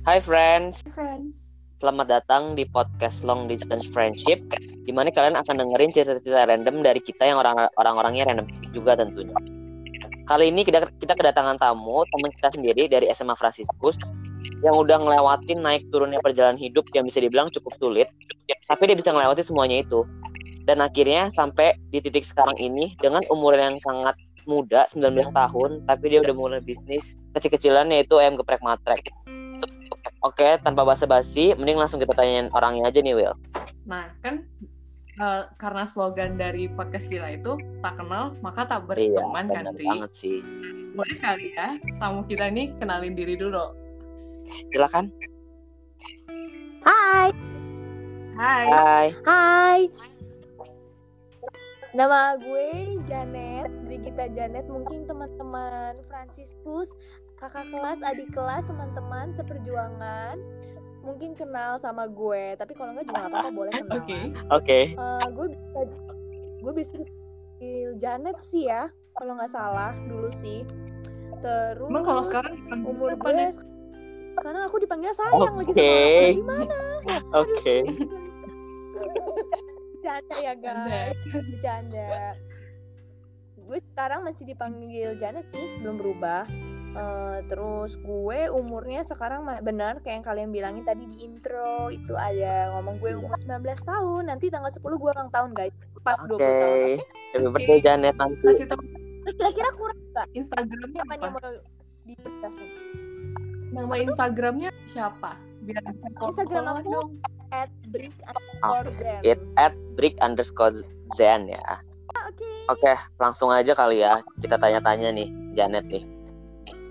Hai friends, friends. selamat datang di podcast Long Distance Friendship di mana kalian akan dengerin cerita-cerita random dari kita yang orang orang-orangnya random juga tentunya. Kali ini kita, kita kedatangan tamu, teman kita sendiri dari SMA Franciscus yang udah ngelewatin naik turunnya perjalanan hidup yang bisa dibilang cukup sulit, tapi dia bisa ngelewatin semuanya itu. Dan akhirnya sampai di titik sekarang ini dengan umur yang sangat muda 19 tahun tapi dia udah mulai bisnis kecil-kecilan yaitu ayam geprek matrek oke tanpa basa-basi mending langsung kita tanyain orangnya aja nih Will Nah, kan eh, karena slogan dari podcast kita itu tak kenal maka tak iya berteman kan, bener Ri? banget sih Boleh kali ya tamu kita ini kenalin diri dulu. silakan Hai, Hai. hai hai. Nama gue Janet, Brigita Janet. Mungkin teman-teman Franciscus, kakak kelas, adik kelas, teman-teman seperjuangan mungkin kenal sama gue. Tapi kalau enggak juga apa-apa, boleh kenal. Oke. oke Eh, gue bisa, gue bisa dipanggil Janet sih ya, kalau nggak salah dulu sih. Terus. Emang kalau sekarang umur gue Net? sekarang aku dipanggil sayang lagi Oke. sama aku. Gimana? oke Bercanda ya guys, bercanda. Gue sekarang masih dipanggil Janet sih, belum berubah. Eh, terus gue umurnya sekarang benar kayak yang kalian bilangin tadi di intro itu ada ngomong gue umur 19 tahun nanti tanggal 10 gue ulang tahun guys. Pas 20 oke. tahun happy birthday Janet nanti. Kasih tahu. Terus kira-kira kurang gak Instagramnya apa nih apa? mau dijelasin Nama Instagramnya siapa? Biar Instagram aku dong. at brick Oke, underscore zen. it at brick underscore zen ya. Oke. Oke langsung aja kali ya kita tanya-tanya nih Janet nih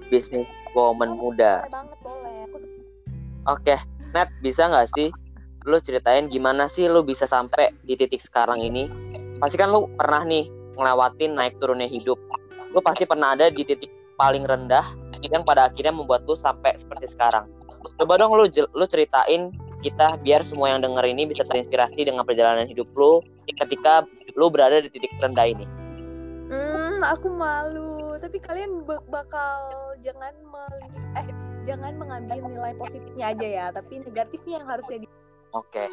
bisnis woman muda boleh banget boleh aku suka Oke, Net bisa nggak sih lu ceritain gimana sih lu bisa sampai di titik sekarang ini? Pasti kan lu pernah nih ngelewatin naik turunnya hidup. Lu pasti pernah ada di titik paling rendah yang pada akhirnya membuat lu sampai seperti sekarang. Coba dong lu lu ceritain kita biar semua yang denger ini bisa terinspirasi dengan perjalanan hidup lu ketika lu berada di titik rendah ini. Hmm, aku malu. Tapi kalian bak- bakal jangan meli- eh jangan mengambil nilai positifnya aja ya, tapi negatifnya yang harusnya di Oke.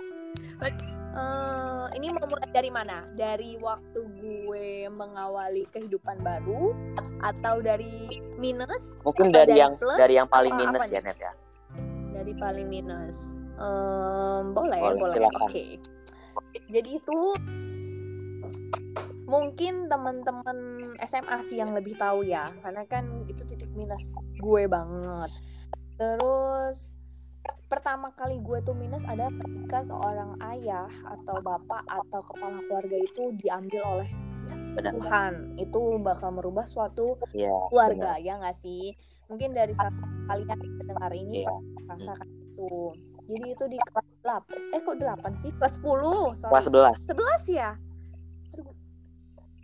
Eh, ini mau mulai dari mana? Dari waktu gue mengawali kehidupan baru atau dari minus? Mungkin dari dari yang plus dari yang paling apa- minus ya? Net ya. Dari paling minus. Em, boleh, Boleh, boleh. Oke. Jadi itu mungkin teman-teman SMA sih yang lebih tahu ya, karena kan itu titik minus gue banget. Terus pertama kali gue tuh minus ada ketika seorang ayah atau bapak atau kepala keluarga itu diambil oleh Benar. Tuhan. Itu bakal merubah suatu Iya. keluarga ya nggak sih? Mungkin dari satu kalian mendengar ini pasti merasakan itu. Jadi itu di kelas 8. Eh kok 8 sih? Kelas 10. Sorry. Kelas 11. 11 ya?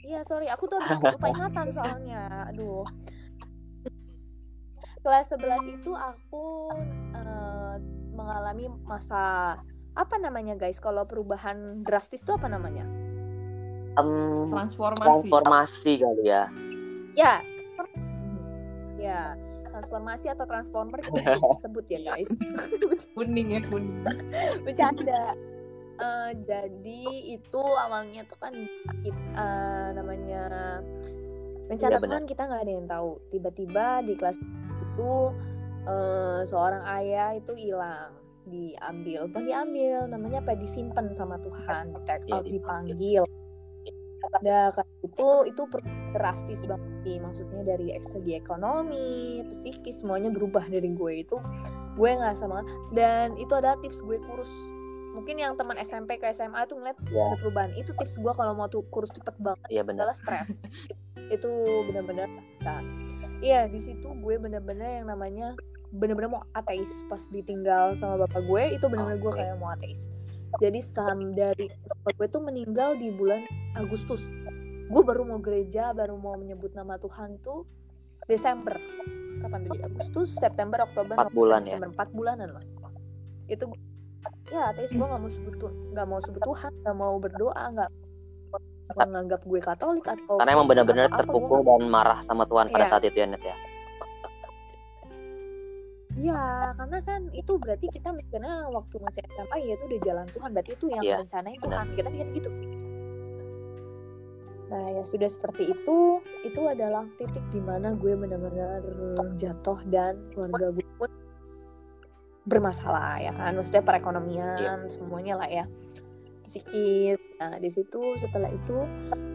Iya, sorry. Aku tuh habis lupa ingatan soalnya. Aduh. Kelas 11 itu aku eh, mengalami masa apa namanya guys? Kalau perubahan drastis itu apa namanya? Em, Transformasi. transformasi kali ya. Ya. Ya, transformasi atau transformer itu bisa sebut ya guys. Kuning ya kuning. bercanda Eh, jadi itu awalnya tuh kan eh, namanya rencana benar. Tuhan kita nggak ada yang tahu. Tiba-tiba di kelas itu eh, seorang ayah itu hilang diambil. Bukan diambil namanya apa disimpan sama Tuhan take Iya, out dipanggil. Ada kan itu itu drastis banget sih. Maksudnya dari segi ekonomi psikis semuanya berubah dari gue itu. Gue ngerasa banget. Dan itu ada tips gue kurus mungkin yang teman SMP ke SMA tuh ngeliat Iya. ada perubahan. Itu tips gue kalau mau tuh kurus cepet banget Iya benar. adalah stres. Itu benar-benar nah, iya di situ gue benar-benar yang namanya benar-benar mau ateis. Pas ditinggal sama bapak gue itu benar-benar gue kayak mau ateis. Jadi sam dari bapak gue tuh meninggal di bulan Agustus. Gue baru mau gereja baru mau menyebut nama Tuhan tuh Desember. Kapan tuh Agustus September Oktober Empat November, bulan ya? Desember empat bulanan lah. Itu ya ateis gue nggak mau sebut nggak mau sebut Tuhan nggak mau berdoa nggak menganggap gue Katolik atau Karena emang benar-benar terpukul dan marah sama Tuhan pada Iya. saat itu ya Net ya. Iya, karena kan itu berarti kita mikirnya waktu masih SMA ya itu udah jalan Tuhan, berarti itu yang rencanain benar. Tuhan. Kita mikir gitu. Nah, ya sudah seperti itu, itu adalah titik di mana gue benar-benar jatuh dan keluarga gue bermasalah ya kan. Maksudnya perekonomian semuanya lah ya. Psikis. Nah, di situ setelah itu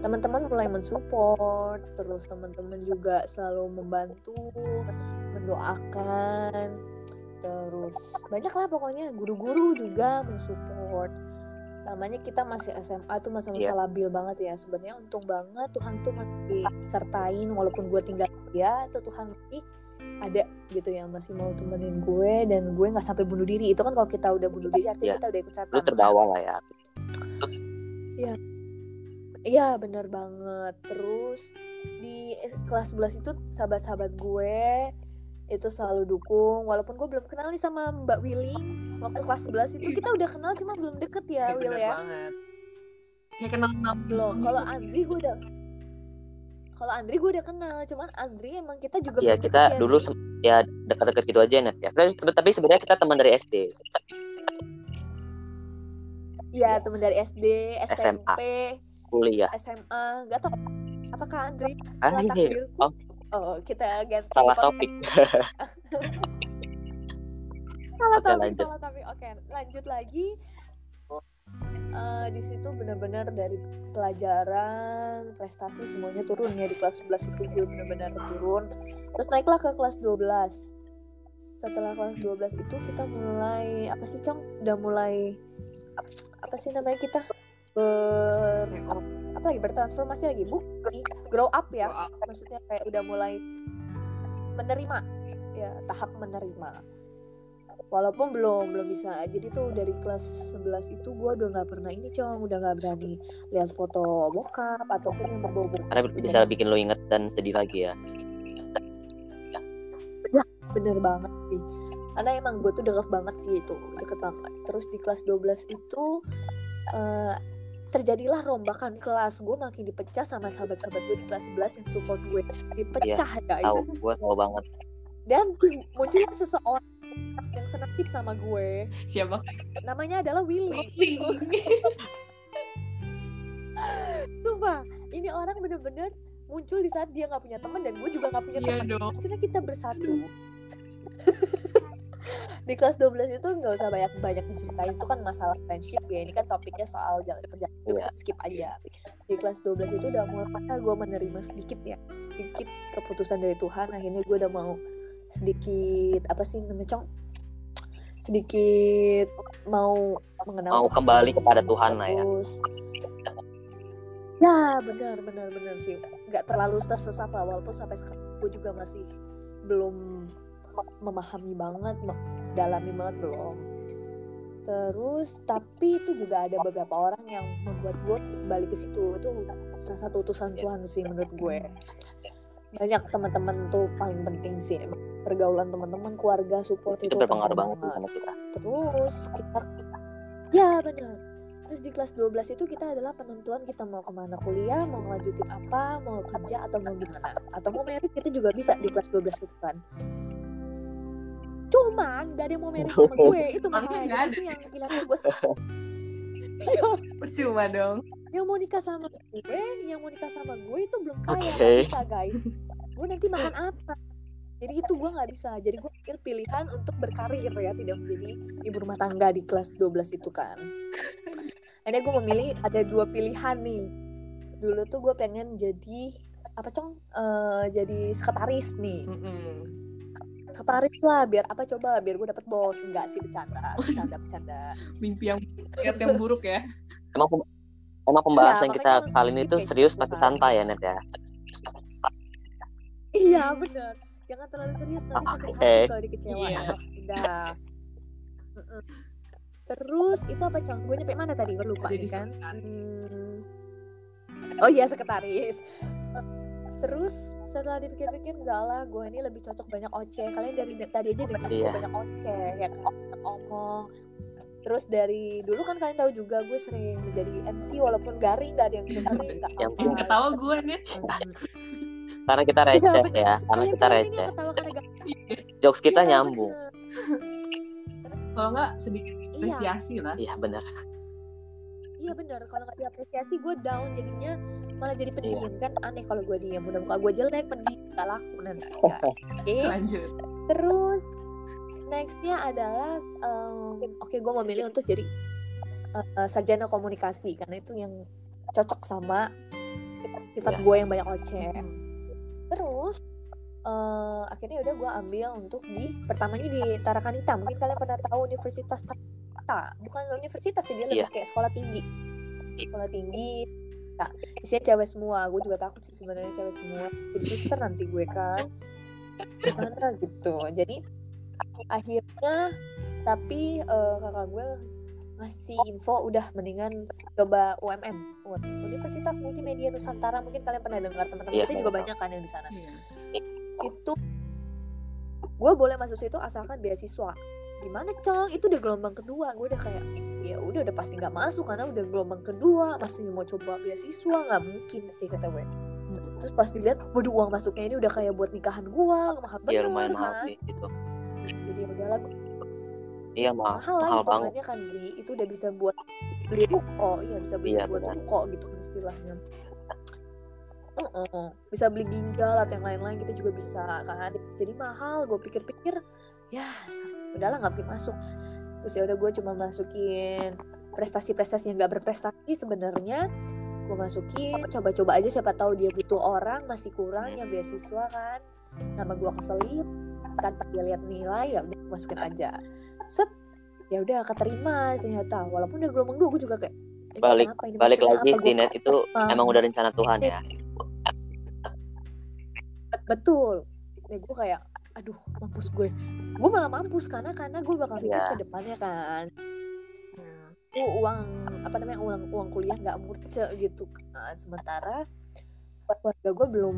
teman-teman mulai mensupport, terus teman-teman juga selalu membantu, mendoakan, terus banyak lah pokoknya guru-guru juga mensupport. Namanya kita masih SMA tuh masa-masa Iya. labil banget ya. Sebenarnya untung banget Tuhan tuh masih sertain walaupun gue tinggal dia, tuh Tuhan masih ada gitu ya masih mau temenin gue dan gue nggak sampai bunuh diri. Itu kan kalau kita udah bunuh diri artinya Iya. kita udah ikut setan. Lu terbawa lah ya. Iya. Bener banget. Terus di kelas 11 itu sahabat-sahabat gue itu selalu dukung walaupun gue belum kenal nih sama Mbak Willy. Waktu kelas 11 itu kita udah kenal cuma belum deket ya Will bener ya. banget. Kayak kenal belum kalau Andri gue udah kalau Andri gue udah kenal cuman Andri emang kita juga Iya belum kita ya, dulu Andri. sem- ya dekat-dekat gitu aja net ya. Tapi, tapi sebenarnya kita teman dari SD. Iya teman dari SD SMA. SMP Kuliah. SMA nggak tahu apakah Andri Ah, telah iya. Oh. oh kita ganti Salah topik. topik. salah topik lanjut. salah topik oke lanjut lagi Eh, di situ benar-benar dari pelajaran prestasi semuanya turun ya di kelas 11 itu gue benar-benar turun. Terus naiklah ke kelas 12 setelah kelas 12 itu kita mulai apa sih cong? Udah mulai apa, apa sih namanya kita? Ber apa lagi? Bertransformasi lagi. Bu grow up ya. Grow up. maksudnya kayak udah mulai menerima. Ya tahap menerima walaupun belum belum bisa. Jadi tuh dari kelas 11 itu gue udah nggak pernah ini cong. Udah nggak berani lihat foto bokap ataupun yang berbau Karena bisa bikin lo inget dan sedih lagi ya. bener banget sih. Karena emang gue tuh deket banget sih itu deket banget. Terus di kelas 12 itu eh, terjadilah rombakan kelas. Gue makin dipecah sama sahabat-sahabat gue di kelas 11 yang support gue. Dipecah guys. Tahu, gue tahu banget. dan muncullah seseorang yang senasib sama gue. Siapa? Namanya adalah Willy. Sumpah, ini orang bener-bener muncul di saat dia nggak punya teman dan gue juga nggak punya Iya teman. dong. Akhirnya kita bersatu. di kelas 12 itu nggak usah banyak banyak diceritain. Itu kan masalah friendship ya. Ini kan topiknya soal jalan kerja itu Iya. skip aja. Di kelas 12 itu udah mulai gue menerima sedikit ya. Sedikit keputusan dari Tuhan. Akhirnya gue udah mau sedikit apa sih namanya cong? Sedikit mau mengenal Mau kembali kepada Tuhan lah ya. Ya benar benar benar sih. Nggak terlalu tersesat lah walaupun sampai sekarang gue juga masih belum memahami banget dalami banget belum. Terus tapi itu juga ada beberapa orang yang membuat gue balik ke situ. Itu salah satu utusan. Tuhan sih menurut gue banyak teman-teman tuh paling penting sih emang. pergaulan teman-teman keluarga support Itu itu berpengaruh banget sama kita. terus kita ya benar terus di kelas 12 itu kita adalah penentuan kita mau ke mana kuliah mau ngelanjutin apa mau kerja atau mau gimana. Atau mau merit kita juga bisa di kelas 12 itu kan. Cuman gak ada yang mau merit sama gue itu masalahnya. itu yang pilihan gue percuma dong. Yang mau nikah sama gue yang mau nikah sama gue itu belum kaya nggak bisa guys gue nanti makan apa? Jadi itu gue nggak bisa. Jadi gue pikir pilihan untuk berkarir ya tidak menjadi ibu rumah tangga di kelas 12 itu kan. Akhirnya gue memilih ada dua pilihan nih. Dulu tuh gue pengen jadi apa cong? Eh, jadi sekretaris nih. Mm-mm. sekretaris lah biar apa coba? Biar gue dapet bos. Enggak sih bercanda. Bercanda bercanda. Mimpi yang lihat yang buruk ya. Emang emang pembahasan Iya, kita kali ini tuh serius gitu tapi kan. santai ya net ya. Iya benar. Jangan terlalu serius nanti Ah, sakit oke. hati kalau dikecewain. Iya. Udah. Terus itu apa cong? Gue nyampe mana tadi? Gue lupa nih kan. Hmm. Oh iya sekretaris. Terus setelah dipikir-pikir enggak lah gue ini lebih cocok banyak oceh kalian dari tadi aja dengar gue Iya. banyak oceh ya kan omong terus dari dulu kan kalian tahu juga gue sering menjadi MC walaupun garing gak ada yang dengerin Yang ketawa gue nih Hmm. Karena kita Iya, receh ya, karena Kalian kita yang receh. Jokes kita Iya, nyambung. kalau nggak sedikit iya. apresiasi lah. Iya benar. iya bener. Kalau nggak diapresiasi gue down. Jadinya malah jadi Iya. pendiam. Kan aneh kalau gue diem udah muka gue jelek pendiam gak laku nanti oke. Lanjut. Terus nextnya adalah em, oke gue memilih untuk jadi eh, sarjana komunikasi. Karena itu yang cocok sama sifat Iya. gue yang banyak oceh. Hmm. Terus eh, akhirnya udah gue ambil untuk di pertamanya di Tarakanita mungkin kalian pernah tahu Universitas Tarakanita bukan universitas sih dia lebih Iya. kayak sekolah tinggi. Sekolah tinggi. Nah isinya cewek semua. Gue juga takut sih sebenarnya cewek semua. Jadi suster nanti gue kan. Gimana gitu. Jadi akhirnya tapi eh, kakak gue ngasih info udah mendingan coba UMN Universitas Multimedia Nusantara. Mungkin kalian pernah dengar teman-teman. Iya, kita juga banyak kan yang di sana. Iya. itu gue boleh masuk situ asalkan beasiswa. Gimana cong? Itu udah gelombang kedua. Gue udah kayak ya udah udah pasti nggak masuk karena udah gelombang kedua. Masih mau coba beasiswa? Nggak mungkin sih kata gue. Terus pas dilihat waduh uang masuknya ini udah kayak buat nikahan gue mahal Iya bener lumayan mahal kan sih gitu. jadi ya udahlah gua Iya mahal, mahal lah mahal banget. kan beli itu udah bisa buat beli ruko. Iya bisa beli Iya, buat benar. ruko gitu kan istilahnya. Heeh. bisa beli ginjal atau yang lain-lain kita juga bisa kan. Jadi mahal gue pikir-pikir ya udahlah nggak mungkin masuk. Terus ya udah gue cuma masukin prestasi-prestasi yang nggak berprestasi sebenarnya. Gue masukin coba-coba aja siapa tahu dia butuh orang masih kurang Hmm. ya beasiswa kan. Nama gue keselip tanpa dia lihat nilai ya udah masukin aja set ya udah keterima ternyata walaupun udah gelombang dua gue juga kayak ini Balik-? Ini Balik lagi apa? net itu paham. emang udah rencana Tuhan ya. betul ya gue kayak aduh mampus gue gue malah mampus karena karena gue bakal pikir Iya. ke depannya kan tuh uang apa namanya uang uang kuliah nggak murce gitu kan sementara keluarga gue belum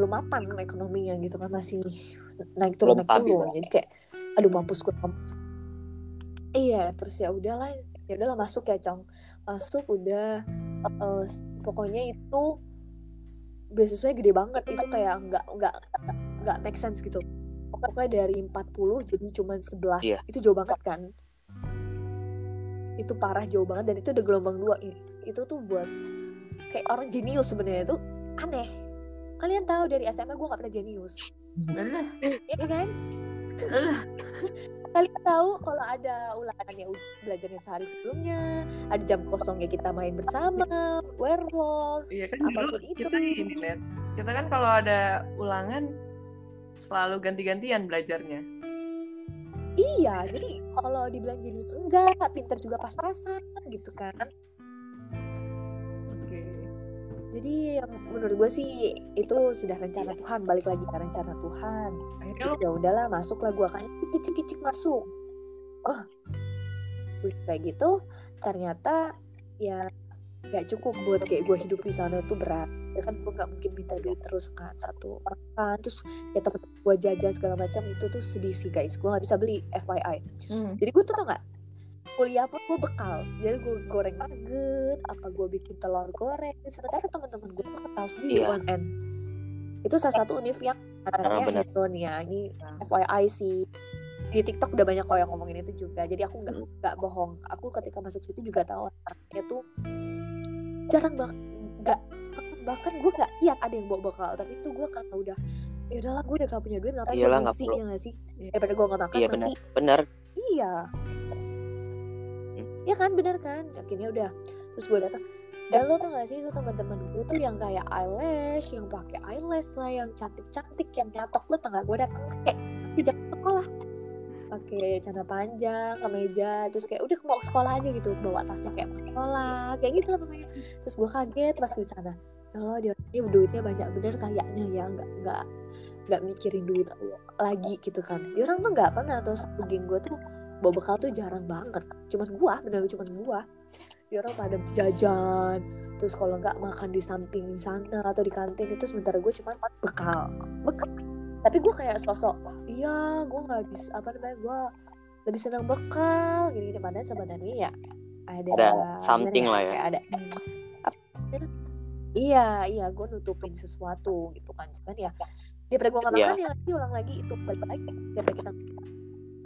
belum mapan ekonominya gitu kan masih naik turun Belum naik turun jadi kayak aduh mampus gue mampus. Iya terus ya udahlah ya udahlah masuk ya cong masuk udah eh, pokoknya itu beasiswanya gede banget. Itu kayak nggak nggak nggak make sense gitu. Pokoknya dari 40 jadi cuma 11 Iya. itu jauh banget kan? Itu parah jauh banget dan itu udah gelombang dua. Itu tuh buat kayak orang jenius sebenarnya. Itu aneh. Kalian tahu dari SMA gue gak pernah jenius. Alah, ya kan. kalian tahu kalau ada ulangan yang udah belajarnya sehari sebelumnya ada jam kosongnya kita main bersama werewolf Iya kan dulu Apa pun itu. kita ini net. Kita kan kalau ada ulangan selalu ganti-gantian belajarnya. iya jadi kalau dibilang jenius enggak pinter juga pas-pasan gitu kan. Jadi yang menurut gue sih itu sudah rencana Tuhan balik lagi ke rencana Tuhan. Akhirnya ya udahlah masuklah gue kan. Kicik kicik masuk. Oh. Udah kayak gitu ternyata ya nggak cukup buat kayak gue hidup di sana itu berat. Ya kan gue nggak mungkin minta duit terus kan satu makan terus ya temen gue jajan segala macam itu tuh sedih sih guys. Gue nggak bisa beli FYI Hmm. jadi gue tuh tau nggak kuliah pun gue bekal. Jadi gue goreng nugget apa gue bikin telur goreng. Sementara teman-teman gue tuh tahu sendiri Iya. UNN itu salah satu univ yang benar. anaknya hedon ya. Ini FYI sih. Di TikTok udah banyak kok yang ngomongin itu juga. Jadi aku nggak Hmm. nggak bohong. Aku ketika masuk situ juga tahu anaknya tuh jarang banget nggak bahkan gue nggak lihat ada yang bawa bekal. Tapi itu gue karena udah ya udahlah gue udah gak punya duit ngapain Iyalah, ngisi perlu. ya nggak sih? Daripada gue nggak makan Iya benar, nanti benar. iya ya kan bener kan? Akhirnya udah terus gue datang dan lo tau gak sih itu teman-teman gue tuh yang kayak eyelash yang pakai eyelash lah yang cantik-cantik yang nyatok lo tau gak? Gue datang kayak jam sekolah. Pakai celana panjang kemeja terus kayak udah mau sekolah aja gitu bawa tasnya kayak mau sekolah kayak gitu lah pokoknya. Terus gue kaget pas di sana ya Allah dia ini duitnya banyak bener kayaknya ya nggak nggak nggak mikirin duit lagi gitu kan. Dia orang tuh nggak pernah satu geng gue tuh bawa bekal tuh jarang banget. Cuman gua bener cuman gua. Dia orang pada jajan terus kalau nggak makan di samping sana atau di kantin itu sementara gue cuman bekal. Bekal. Tapi gue kayak sosok iya gue nggak bisa apa namanya gue lebih senang bekal. Gini gini padahal sebenarnya ya ada Ada something lah ya. ada namanya, iya iya gue nutupin sesuatu gitu kan. Cuman ya daripada gue nggak Iya. makan ya lagi ulang lagi itu balik lagi. Daripada kita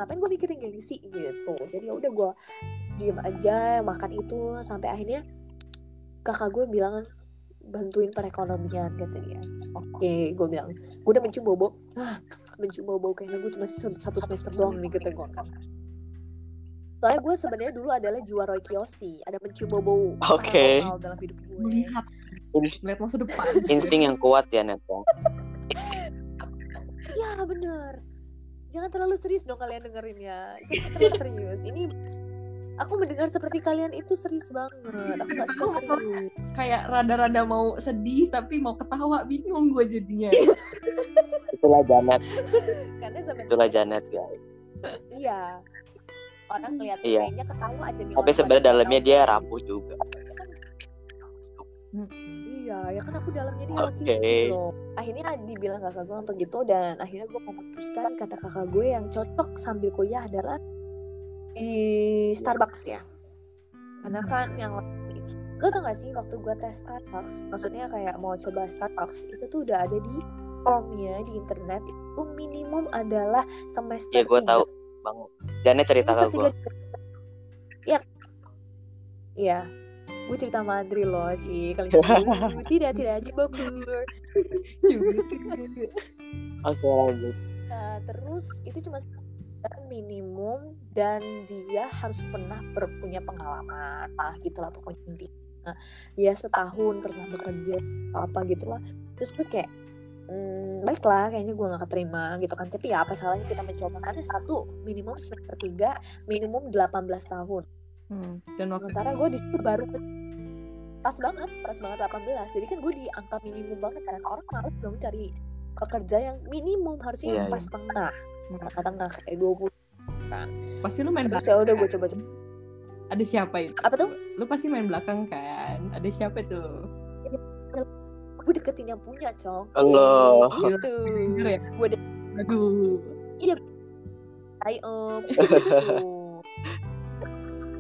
ngapain gue mikirin gengsi gitu. Jadi ya udah gue diem aja makan itu sampai akhirnya kakak gue bilang bantuin perekonomian kata dia. Oke gue bilang gue udah mencium bobo ah mencium bobo kayaknya gue cuma satu semester doang nih kata gue kan soalnya gue sebenarnya dulu adalah jiwa Roy Kiyoshi ada mencium bobo Oke. paranormal dalam hidup gue melihat. Melihat masa depan. insting yang kuat ya Nepo Iya bener Jangan terlalu serius dong kalian dengerin ya. Jangan terlalu serius. Ini Aku mendengar seperti kalian itu serius banget. Aku gak suka Aku serius kayak rada-rada mau sedih tapi mau ketawa. Bingung gue jadinya. Itulah Janet. Karena itulah Janet guys. Iya. Orang kelihatan Iya. kayaknya ketawa aja nih tapi sebenarnya dalamnya dia rapuh juga. Iya ya kan aku dalamnya dia lagi Oke. gitu loh. Akhirnya dibilang kakak gue untuk gitu Dan akhirnya gue memutuskan kata kakak gue yang cocok sambil kuliah adalah Di Starbucks ya. Karena kan yang Lo tau gak sih waktu gue tes Starbucks Maksudnya kayak mau coba Starbucks Itu tuh udah ada di formnya di internet Itu minimum adalah semester ya gue tahu. Bang Janet cerita ke gue Iya. Iya Gue cerita sama Andri loh Ci. Kali itu Tidak tidak. Coba kur oke lanjut. Nah, terus itu cuma minimum dan dia harus pernah ber- punya pengalaman. Lah gitulah pokoknya intinya. Ya setahun pernah bekerja apa gitulah terus gue kayak hmm, baiklah kayaknya gue gak keterima gitu kan. Tapi ya apa salahnya kita mencoba? Karena satu minimum semester 3 minimum 18 tahun Hmm, dan waktu sementara gue di situ baru pas banget pas banget 18 jadi kan gue di angka minimum banget kan. Orang malas dong cari pekerja yang minimum harusnya yang Iya, pas tengah. Angka tengah kayak 20 pasti lu main terus belakang ya udah gue kan? coba coba ada siapa itu? Apa tuh? Lu pasti main belakang kan? Ada siapa itu gue deketin yang punya cong. Allah. Eh, gitu. Ya gue aduh. Hai om. Gitu.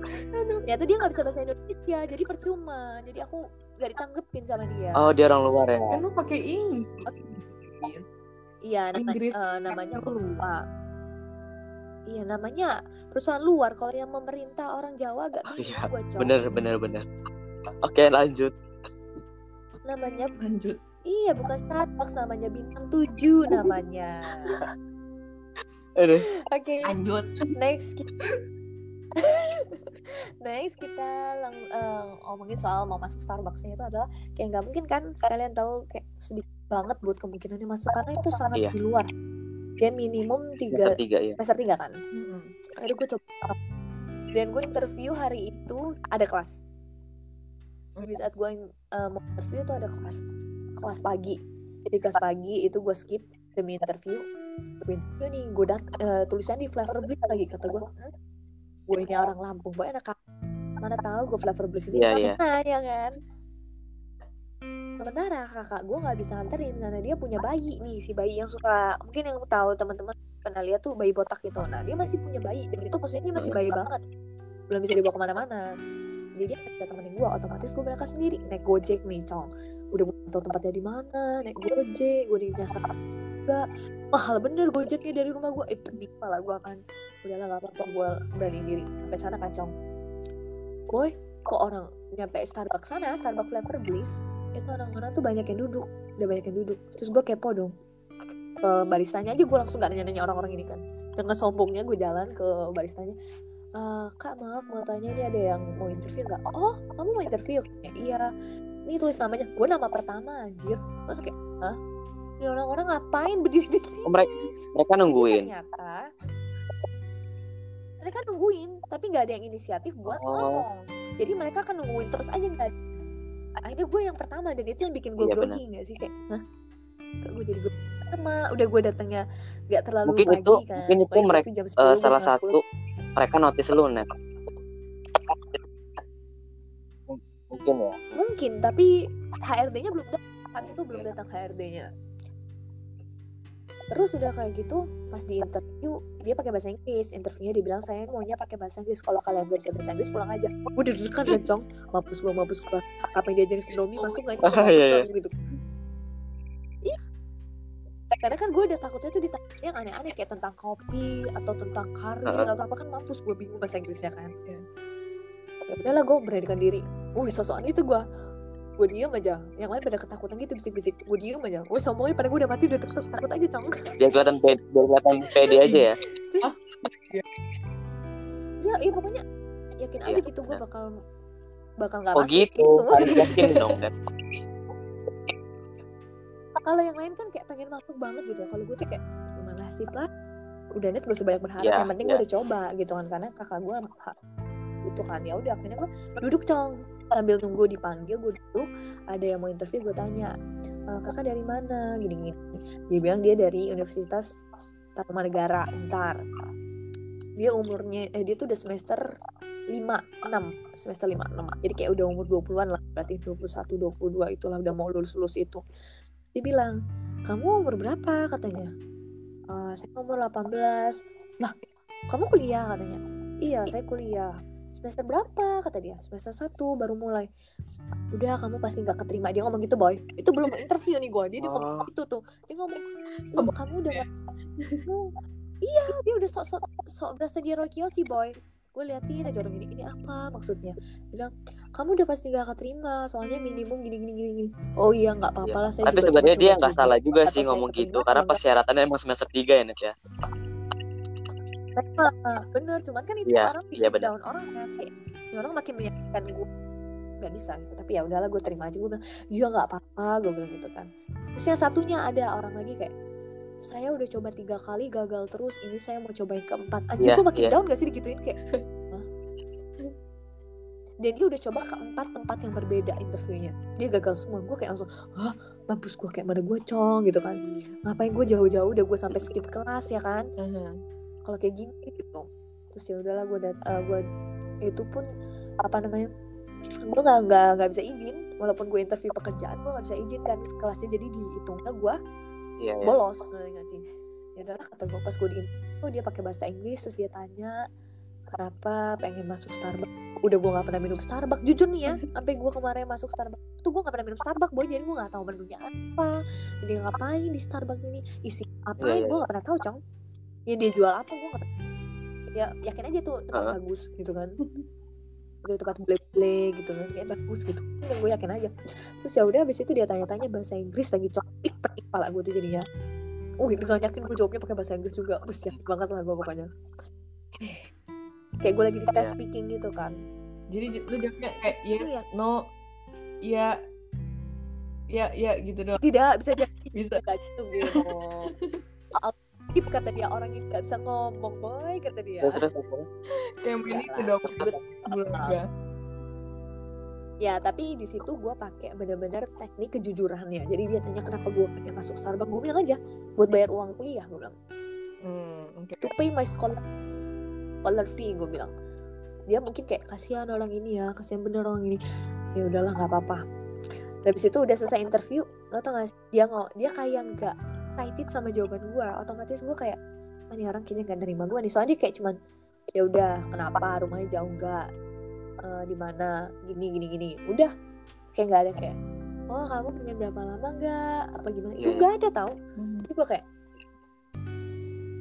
Ternyata dia nggak bisa bahasa Indonesia jadi percuma. Jadi aku gak ditanggepin sama dia. Oh dia orang luar ya? Kan lu pakai Inggris iya nama, Inggris. eh, namanya lu lupa. iya namanya perusahaan luar. Kalau yang memerintah orang Jawa gak Oh, iya. cong bener bener bener. Oke lanjut. Namanya lanjut. Iya bukan Starbucks namanya bintang 7 namanya. Aduh. oke. Lanjut. Next. kita next kita lang eh, ngomongin soal mau masuk Starbucksnya itu adalah kayak nggak mungkin kan kalian tahu kayak sedikit banget buat kemungkinannya masuk karena itu sangat Iya. di luar. Dia minimum Semester tiga tiga ya semester tiga kan? Mm-mm. akhirnya gue coba. Dan gue interview hari itu ada kelas. Di saat gue eh, mau interview itu ada kelas. Kelas pagi. Jadi kelas pagi itu gue skip demi interview. Gue interview nih gue dat eh, tulisannya di Flavor Bliss lagi kata gue "Hmm, gue ini orang Lampung. Gue enak mana tahu gue Flavor Bliss ini Iya, mana iya. ya kan? Sementara kakak gue nggak bisa nganterin karena dia punya bayi nih si bayi yang suka. Mungkin yang tahu teman-teman pernah lihat tuh bayi botak gitu. Nah dia masih punya bayi dan itu posisinya masih bayi banget. Belum bisa dibawa ke mana-mana. Jadi dia nggak temenin gue otomatis gue berangkat sendiri. Naik gojek nih cong udah gue tahu tempatnya di mana naik gojek gue di jasa juga mahal bener gojeknya dari rumah gue eh pedih malah gue kan. Udahlah gak apa-apa gue berani diri. Sampai sana cong? Boy kok orang nyampe Starbucks sana Starbucks flavor bliss itu orang-orang tuh banyak yang duduk. Udah banyak yang duduk. Terus gue kepo dong. Ke baristanya aja gue langsung gak nanya-nanya orang-orang ini kan. Dengan sombongnya gue jalan ke baristanya. "Eh, kak maaf mau tanya ini ada yang mau interview nggak? Oh kamu mau interview? "Ya, iya ini tulis namanya gue nama pertama anjir. Terus kayak hah? Ini orang-orang ngapain berdiri di sini? Oh, mereka- mereka Jadi nungguin? ternyata mereka nungguin tapi nggak ada yang inisiatif buat Oh. ngomong. Jadi mereka akan nungguin terus aja nggak ada. akhirnya gue yang pertama dan itu yang bikin gue Iya, grogi nggak sih? Kayak hah? Gue jadi gue pertama udah gue datangnya nggak terlalu Mungkin pagi itu- kan. mungkin itu Pokoknya mereka, Eh, 10, gue salah satu mereka notice lu net mungkin ya. Mungkin tapi HRD-nya belum datang. Itu belum datang HRD-nya terus udah kayak gitu pas di interview dia pakai bahasa Inggris. Interviewnya dibilang saya maunya pakai bahasa Inggris. Kalau kalian gak bisa bahasa Inggris pulang aja. Gue udah deg-degan kan cong? Mampus gua mampus gua. Apa yang diajarin si Nomi masuk gak ini Ah, iya, kan gitu. Ih. karena kan gue udah takutnya tuh ditanya yang aneh-aneh kayak tentang kopi atau tentang karir atau apa. Kan mampus gue bingung bahasa Inggrisnya kan. Ya udahlah gue beranikan diri wih sosokan itu gue gue diem aja. Yang lain pada ketakutan gitu bisik-bisik. Gue diem aja. Wih sombongnya pada gue udah mati udah takut, takut aja cong. Biar kelihatan pede, biar kelihatan pede aja ya. Ya iya pokoknya yakin aja Iya, gitu gue bakal bakal nggak oh gitu? harus yakin dong kan kalau yang lain kan kayak pengen masuk banget gitu. Ya kalau gue tuh kayak gimana sih lah udah net gak usah banyak berharap. Iya, yang penting iya. gue udah coba gitu kan. Karena kakak gue itu kan. Ya udah akhirnya gue duduk cong sambil nunggu dipanggil gue duduk ada yang mau interview gue tanya "E, kakak dari mana? gini gini dia bilang dia dari Universitas Tarumanegara ntar dia umurnya eh, dia tuh udah semester 5 6 semester 5 6 jadi kayak udah umur 20-an lah berarti 21 22 itulah udah mau lulus lulus itu. Dia bilang kamu umur berapa? katanya. "Eh, saya umur 18 lah kamu kuliah? katanya. Iya saya kuliah semester berapa? Kata dia. Semester 1 baru mulai. Udah kamu pasti nggak keterima. Dia ngomong gitu boy. Itu belum interview nih gue dia, dia ngomong Oh. itu tuh. Dia ngomong "Oh, kamu udah kamu- iya dia udah sok sok sok berasa dia Rocky sih boy. Gue liatin aja orang ini ini apa maksudnya? Dia bilang kamu udah pasti gak keterima. Soalnya minimum gini gini gini, gini. oh iya nggak apa-apa lah saya tapi sebenarnya dia nggak salah juga sih ngomong gitu. Karena persyaratannya emang semester 3 ya Net ya bener. Cuman kan itu Iya, orang iya bikin down orang kan kayak orang makin menyakitkan gue nggak bisa gitu tapi ya udahlah gue terima aja. Gue bilang iya nggak apa-apa gue bilang gitu kan. Terus yang satunya ada orang lagi kayak saya udah coba tiga kali gagal terus ini saya mau cobain keempat. Anjir Iya, gue makin iya. down gak sih digituin? Kayak Hah? dan dia udah coba ke empat tempat yang berbeda interviewnya. Dia gagal semua. Gue kayak langsung hah? Mampus gue kayak mana gue cong gitu kan. Ngapain gue jauh-jauh udah gue sampai skip kelas ya kan kalau kayak gini gitu. Terus ya udahlah gue dat eh, gue itu pun apa namanya gue nggak nggak nggak bisa izin. Walaupun gue interview pekerjaan gue nggak bisa izin kan kelasnya. Jadi dihitungnya gue iya ya. bolos nggak sih? Ya udahlah kata gue pas gue di oh dia pakai bahasa Inggris terus dia tanya kenapa pengen masuk Starbucks? Udah gue nggak pernah minum Starbucks jujur nih ya sampai gue kemarin masuk Starbucks tuh gue nggak pernah minum Starbucks boy. Jadi gue nggak tahu menunya apa dia ngapain di Starbucks ini isi apa Iya, iya, gue nggak pernah tahu cong ya dia jual apa gue nggak ya yakin aja tuh tempat Heeh. bagus gitu kan itu tempat bule-bule gitu kan kayak bagus gitu ya, gue yakin aja terus ya udah habis itu dia tanya-tanya bahasa Inggris lagi cok ih pening pala gue tuh jadinya Wih, dengan yakin gue jawabnya pakai bahasa Inggris juga. Bus yakin banget lah gue pokoknya. Kayak gue lagi di tes Iya. speaking gitu kan. Jadi lu jawabnya kayak Iya. yes, no, ya, ya, ya gitu doang. Tidak bisa jadi Bisa. Gak gitu gitu. Alkif kata dia orang ini gak bisa ngomong boy kata dia. terus terus terus. Kayak ini udah bulaga. Ya tapi di situ gue pakai bener-bener teknik kejujurannya. Jadi dia tanya kenapa gue pengen masuk Starbucks. Gue bilang aja buat bayar uang kuliah. Gue bilang Hmm, oke. to pay my scholar scholar fee. Gue bilang dia mungkin kayak kasihan orang ini ya, kasihan bener orang ini. Ya udahlah nggak apa-apa. Habis itu udah selesai interview, lo tau gak? Dia nggak, dia kayak nggak excited sama jawaban gue. Otomatis gue kayak, ah, ini orang kayaknya gak nerima gue nih. Soalnya dia kayak cuman, ya udah kenapa rumahnya jauh nggak? Eh, di mana? Gini gini gini. Udah kayak nggak ada kayak, oh kamu pengen berapa lama nggak? Apa gimana? Itu Iya, nggak ada tau. Hmm. Jadi gue kayak,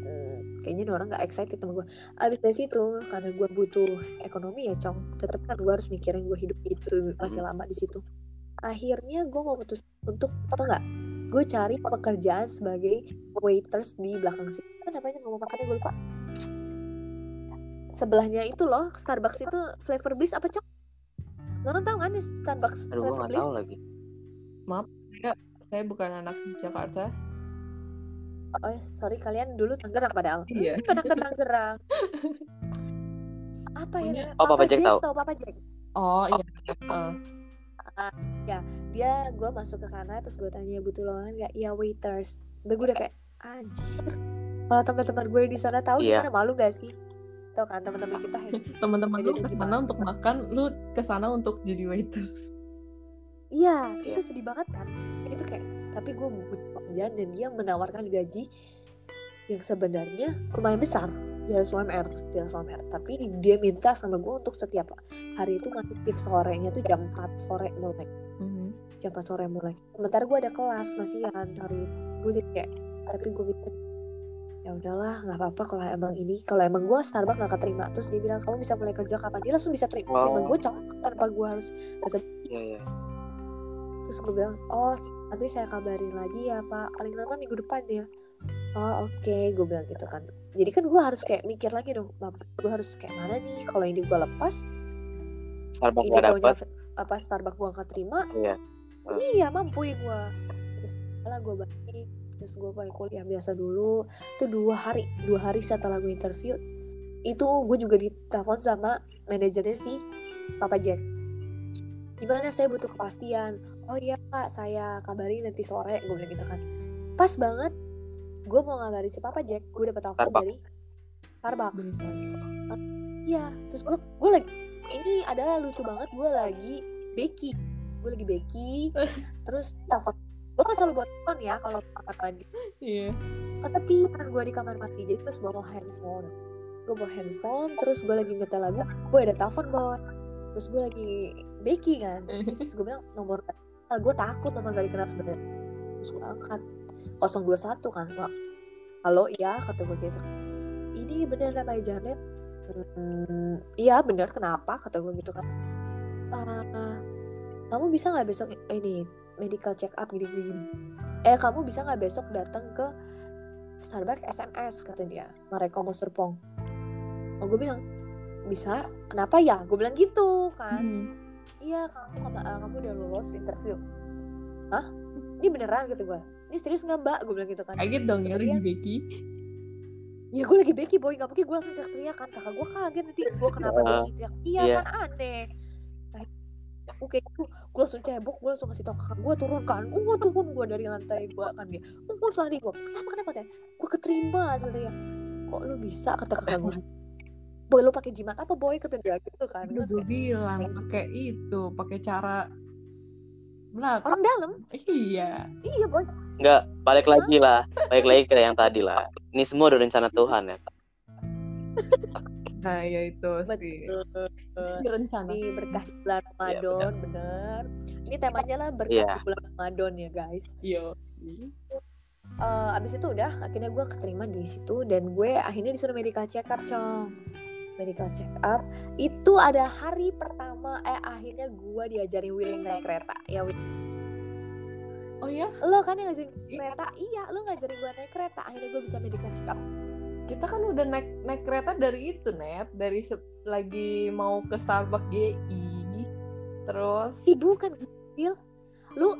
"Hmm, kayaknya orang nggak excited sama gue. Abis dari situ, karena gue butuh ekonomi ya, cong. Tetep kan gue harus mikirin gue hidup itu masih lama di situ. Akhirnya gue mau putus untuk apa nggak? Gue cari pekerjaan sebagai waiters di belakang sini. Apa namanya ngomong makannya gue lupa. Sebelahnya itu loh, Starbucks itu flavor bliss apa cong? Orang tahu kan nih Starbucks aduh gue flavor nggak bliss? tahu lagi Saya bukan anak Jakarta. Oh, ya, sorry kalian dulu Tangerang padahal. Iya. Hmm, Kadang ke Tangerang. Apa ya? Oh, Papa Jack tahu. tau Papa Jack. Oh iya. Heeh. Dia gue masuk ke sana terus gue tanya butuh lowongan nggak? Iya waiters. Sebenernya gue udah kayak anjir. Kalau teman-teman gue di sana tahu Iya. gimana malu gak sih? Tahu kan teman-teman kita Teman-teman lu ke sana untuk makan, lu ke sana untuk jadi waiters. Iya, Iya. itu sedih banget kan. Itu kayak tapi gue butuh pekerjaan dan dia menawarkan gaji yang sebenarnya lumayan besar di UMR, di UMR. Tapi dia minta sama gue untuk setiap hari itu masuk shift sorenya tuh jam 4 sore mulai. Mhm. jam 4 sore mulai. Sementara gue ada kelas masihan hari. Gue jadi kayak tapi gue mikir ya udahlah nggak apa-apa kalau emang ini kalau emang gue Starbucks nggak keterima terus dia bilang kamu bisa mulai kerja kapan dia langsung bisa terima, Oh. gue cok tanpa gue harus Iya, iya. terus gue bilang oh nanti saya kabarin lagi ya pak paling lama minggu depan ya oh oke gue bilang gitu kan jadi kan gue harus kayak mikir lagi dong gue harus kayak mana nih? Kalau ini gue lepas Starbucks ini nggak taunya dapet. apa Starbucks gue gak terima Iya. Ah. iya mampu ya gue terus lah gue balik. Terus gue balik kuliah biasa dulu. Itu dua hari dua hari setelah gue interview itu gue juga ditelepon sama manajernya si Papa Jack. Gimana saya butuh kepastian? Oh iya pak saya kabari nanti sore gue bilang gitu kan. Pas banget gue mau ngabarin si Papa Jack gue dapet telepon Starbucks. dari Starbucks Iya, terus gue gue lagi ini ada lucu banget gue lagi Becky, gue lagi Becky, terus telepon gue kan selalu buat telepon ya kalau kamar mandi. Iya. Kesepian gue di kamar mandi, jadi terus bawa handphone. Gue bawa handphone, terus gue lagi ngetel lagu, gue ada telepon bawa. Terus gue lagi Becky kan, terus gue bilang nomor ah, gue takut nomor gak dikenal sebenarnya. Terus gue angkat 021 kan, Pak. Halo, iya kata gue gitu. Ini bener namanya Janet? Hmm, iya bener kenapa? Kata gue gitu kan. "Ah, kamu bisa nggak besok ini medical check up gini gini eh kamu bisa nggak besok datang ke Starbucks SMS kata dia. Mareko Serpong oh gue bilang bisa? Kenapa ya? Gue bilang gitu kan. Hmm. iya kamu eh, kamu udah lulus interview. Hah? Ini beneran? gitu gue ini serius nggak mbak? Gue bilang gitu kan. Kaget dong ya dia, lagi Becky. ya gue lagi Becky boy. Nggak mungkin gue langsung teriak-teriak kan. Kakak gue kaget nanti. Gue kenapa Ah, Becky teriak iya. Iya. kan aneh. Nah, oke gue gue langsung cebok. Gue langsung kasih tau kakak gue turun kan. Gue turun. Gue dari lantai dua kan dia. Gue lari gue kenapa kenapa teh? Gue keterima kata dia kok lu bisa? Kata kakak gue boy lu pakai jimat apa boy? Kata dia gitu kan. Gue kayak, bilang pakai itu, pakai cara belakang. orang dalam? Iya. iya boy Enggak, balik lagi lah. Balik lagi ke yang tadi lah. Ini semua udah rencana Tuhan ya. Nah, ya itu sih. betul Ini rencana. ini berkah di bulan Ramadan bener ini temanya lah berkah Iya. di bulan Ramadan ya guys Yo. Eh, abis itu udah akhirnya gue keterima di situ dan gue akhirnya disuruh medical check up cong medical check up itu ada hari pertama eh akhirnya gue diajarin wheeling naik kereta ya Will. Oh ya, lo kan yang ngajarin Iya. kereta iya lo ngajarin gue naik kereta akhirnya gue bisa up kita kan udah naik naik kereta dari itu net, dari lagi mau ke Starbucks GI. Terus ih bukan Will lu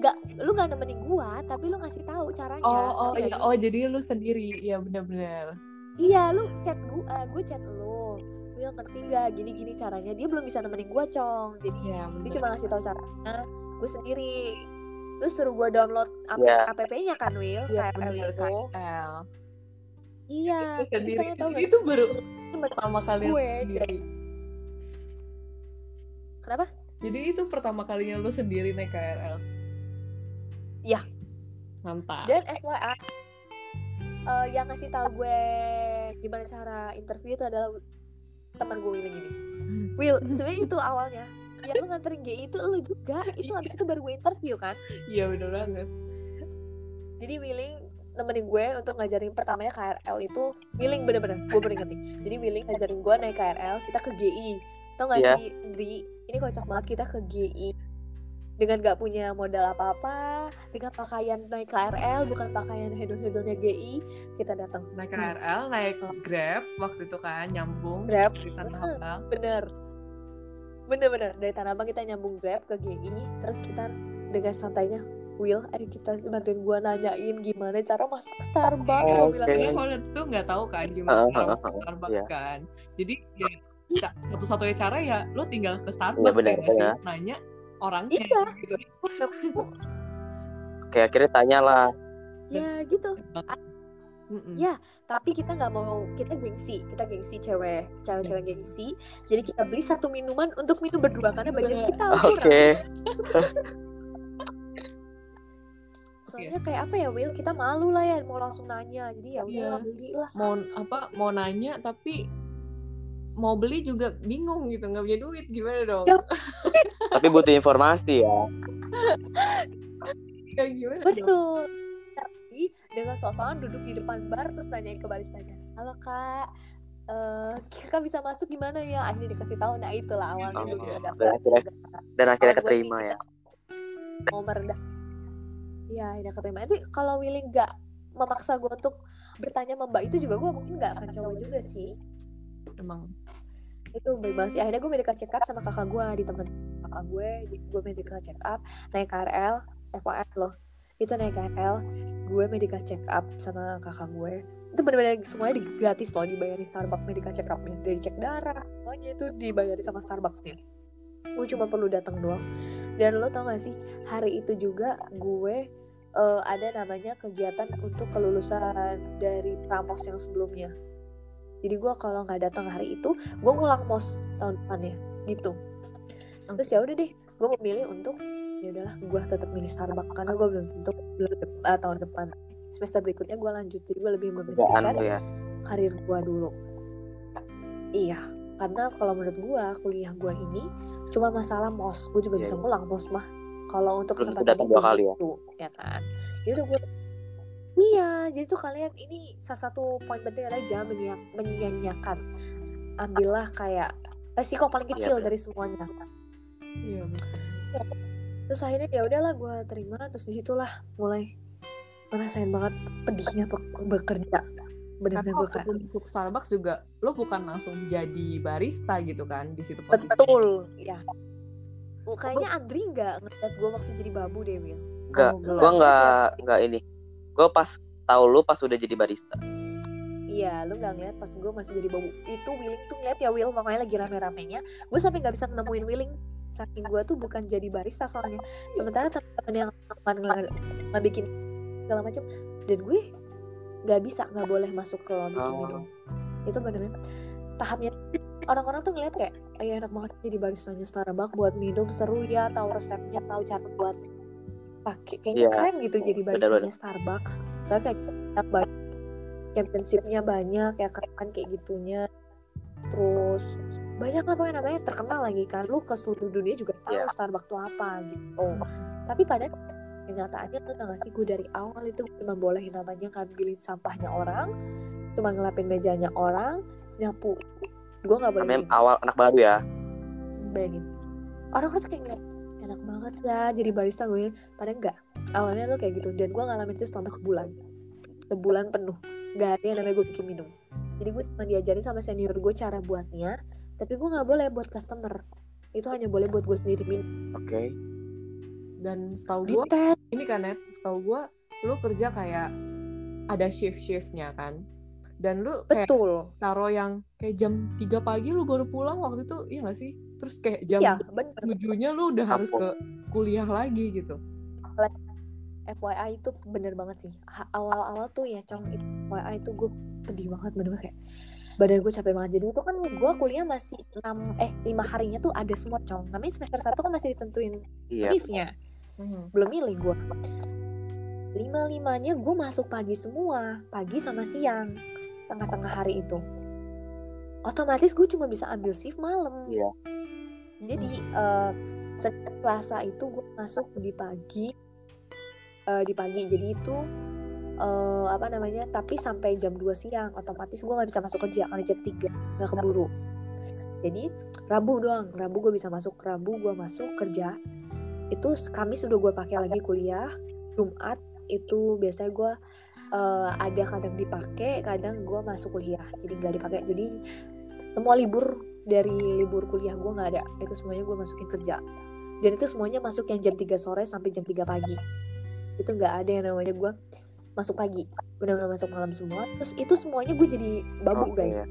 nggak lu nggak nemenin gue tapi lu ngasih tahu caranya Oh, oh, iya. oh jadi lu sendiri, iya benar-benar. Iya, lu chat gue, gue chat lu. Will ngerti gak gini-gini caranya? Dia belum bisa nemenin gue, Cong. Jadi Iya, dia cuma ngasih tahu caranya. Gue sendiri. Terus suruh gue download app, Iya. app-nya kan, Will, Iya, KRL bener, itu. KRL. Iya. Lu sendiri. tahu itu baru pertama kali lu gue sendiri. Kenapa? Jadi itu pertama kalinya lu sendiri naik KRL. Iya. Mantap. Dan FYI, eh, yang ngasih tahu gue gimana cara interview itu adalah teman gue Will ini. Will, sebenarnya itu awalnya. Yang lu nganterin GI itu lu juga. Itu abis itu baru gue interview kan. Iya bener banget. jadi willing nemenin gue untuk ngajarin pertamanya KRL itu willing bener-bener gue inget nih jadi willing ngajarin gue naik KRL kita ke GI tau gak Iya. sih Dri ini kocak banget kita ke GI dengan gak punya modal apa-apa dengan pakaian naik KRL bukan pakaian hedon-hedonnya GI kita datang Naik KRL, naik Grab waktu itu kan nyambung Grab. di Tanah. Abang. bener bener-bener dari Tanah Abang kita nyambung Grab ke GI terus kita dengan santainya Will, ayo kita bantuin gue nanyain gimana cara masuk Starbucks. Oh, bilang. Iya, gitu. kalau itu nggak tahu kan gimana Ah, cara ah, masuk ah, Starbucks iya. kan. Jadi ya satu-satunya cara ya lo tinggal ke Starbucks Iya, benar, ya nggak sih? nanya orangnya Iya. gitu. Oke, akhirnya tanya lah. Ya gitu. Mm-mm. Ya, tapi kita nggak mau kita gengsi, kita gengsi cewek, cewek-cewek gengsi. Jadi kita beli satu minuman untuk minum berdua karena budget kita kurang. Oke. Soalnya kayak apa ya Will, kita malu lah ya mau langsung nanya. Jadi ya udah Iya. beli lah. Mau apa? Mau nanya tapi mau beli juga bingung gitu nggak punya duit gimana dong? Ya. Tapi butuh informasi ya. Ya, gimana dong? Tapi dengan sosokan duduk di depan bar terus nanyain ke baristanya halo kak eh kakak bisa masuk gimana ya? Akhirnya dikasih tahu nah itulah awalnya gue Oh, bisa dan daftar akhirnya- juga. Dan akhirnya keterima ya. mau merendah. Ya akhirnya keterima. Itu kalau Willy nggak memaksa gue untuk bertanya sama mbak itu juga gue mungkin nggak akan coba juga sih. Emang. Itu baik banget sih. Akhirnya gue medical check up sama kakak gue di temen kakak gue gue medical check up naik KRL FYI loh itu naik KRL gue medical check up sama kakak gue. Itu benar-benar semuanya gratis loh dibayarin Starbucks medical check upnya dari cek darah semuanya itu dibayarin sama Starbucks nih gue cuma perlu datang doang. Dan lo tau gak sih hari itu juga gue eh, ada namanya kegiatan untuk kelulusan dari prampos yang sebelumnya. Jadi gue kalau nggak datang hari itu gue ngulang mos tahun depannya. Gitu. Terus ya udah deh gue memilih untuk ya udahlah gue tetap milih Starbucks karena gue belum tentu belum eh, tahun depan semester berikutnya gue lanjut jadi gue lebih mementingkan tuh ya. karir gue dulu iya karena kalau menurut gue kuliah gue ini cuma masalah mos gue juga Iya, bisa iya. ngulang mos mah kalau untuk kesempatan datang ini dua kali ya? tentu, ya kan jadi udah gue iya jadi tuh kalian ini salah satu poin penting adalah jangan menyia- menyia-nyiakan ambillah kayak resiko paling Iya, kecil betul. dari semuanya iya betul. Terus akhirnya ya udahlah gue terima terus di situlah mulai ngerasain banget pedihnya be- bekerja karena benar-benar gue kayak untuk Starbucks juga lo bukan langsung jadi barista gitu kan di situ posisi betul ya Oh, kayaknya Andri nggak ngeliat gue waktu jadi babu deh Will Enggak, Oh, belum. gua enggak enggak ini. Gua pas tahu lu pas udah jadi barista. Iya, lu nggak ngeliat pas gue masih jadi babu. Itu Willing tuh ngeliat ya Will, makanya lagi rame-ramenya. Gue sampai nggak bisa nemuin Willing. Saking gue tuh bukan jadi barista soalnya. Sementara teman-teman yang teman nge- ngebikin segala macam, dan gue nggak bisa, nggak boleh masuk ke bikin Oh. minum. Itu bener-bener tahapnya. Orang-orang tuh ngeliat kayak, ya enak banget jadi baristanya Starbucks buat minum seru ya, tahu resepnya, tahu cara buat pakai kayaknya Iya, keren gitu jadi baristanya Starbucks. Soalnya kayak enak banget championshipnya banyak ya kan kayak gitunya terus banyak lah pokoknya namanya terkenal lagi kan. Lu ke seluruh dunia juga tahu Iya. Starbucks tuh apa gitu. Tapi pada kenyataannya tuh gak sih gue dari awal itu cuma bolehin namanya ngambilin sampahnya orang cuma ngelapin mejanya orang nyapu. Gue nggak boleh Namanya minum. awal anak baru ya. bayangin. Orang-orang tuh kayak ngeliat enak banget ya jadi barista gue. Padahal enggak awalnya tuh kayak gitu dan gue ngalamin itu selama sebulan. Sebulan penuh. Gak ada yang namanya gue bikin minum. Jadi gue cuma diajarin sama senior gue cara buatnya tapi gue nggak boleh buat customer. Itu hanya boleh buat gue sendiri minum Oke. dan setahu gue ini kan net setahu gue lu kerja kayak ada shift shiftnya kan. Dan lu kayak betul. taruh yang kayak jam 3 pagi lu baru pulang waktu itu iya gak sih? Terus kayak jam iya tujuhnya lu udah harus ke kuliah lagi gitu FYI itu bener banget sih. Awal-awal tuh ya cong itu FYI itu gue pedih banget bener kayak badan gue capek banget. Jadi itu kan gue kuliah masih 6 eh lima harinya tuh ada semua cong namanya semester satu kan masih ditentuin Iya. liftnya Mhm. belum milih gue lima limanya gue masuk pagi semua pagi sama siang setengah-tengah hari itu. Otomatis gue cuma bisa ambil shift malam. Iya. jadi eh Senin Selasa itu gue masuk di pagi eh, di pagi. Jadi itu eh, apa namanya tapi sampai jam 2 siang otomatis gue nggak bisa masuk kerja karena jam 3 nggak keburu. Jadi Rabu doang. Rabu gue bisa masuk. Rabu gue masuk kerja. Itu Kamis udah gue pakai lagi kuliah. Jumat itu biasanya gue eh, ada kadang dipakai kadang gue masuk kuliah. Jadi nggak dipakai. Jadi semua libur dari libur kuliah gue nggak ada. Itu semuanya gue masukin kerja. Dan itu semuanya masuk yang jam 3 sore sampai jam 3 pagi itu nggak ada yang namanya gue masuk pagi. Benar-benar masuk malam semua. Terus itu semuanya gue jadi babu Oke. guys.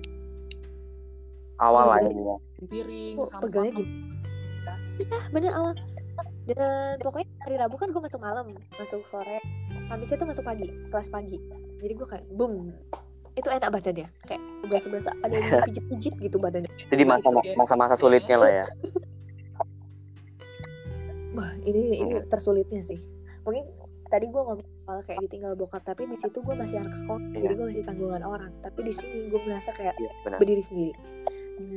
Awal lah ini ya. piring sampah. pegelnya gimana ya bener awal. Dan pokoknya hari Rabu kan gue masuk malam masuk sore. Kamisnya tuh masuk pagi kelas pagi. Jadi gue kayak boom itu enak badannya. Kayak berasa berasa ada yang pijit pijit gitu badannya. Itu di masa Itu ya. masa-masa sulitnya lah ya. wah ini ini tersulitnya sih. Mungkin tadi gue ngomong soal kayak ditinggal bokap tapi di situ gue masih anak sekolah Iya. jadi gue masih tanggungan orang tapi di sini gue merasa kayak Iya, benar. berdiri sendiri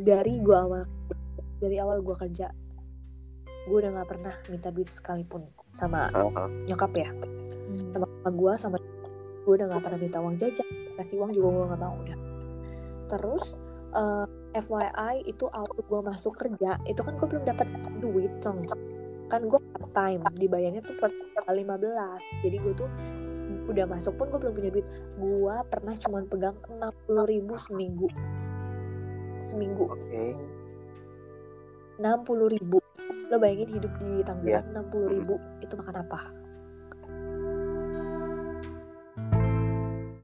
dari gue awal dari awal gue kerja gue udah nggak pernah minta duit sekalipun sama Heeh. nyokap ya sama sama gue sama gue udah gak pernah minta uang jajan kasih uang juga gue gak mau udah terus eh, FYI itu awal gue masuk kerja itu kan gue belum dapat duit cong kan gue part time dibayarnya tuh per tanggal 15 jadi gue tuh udah masuk pun gue belum punya duit. Gue pernah cuman pegang 60 ribu seminggu. Seminggu. Oke. 60 ribu. Lo bayangin hidup di. Tangerang 60 ribu itu makan apa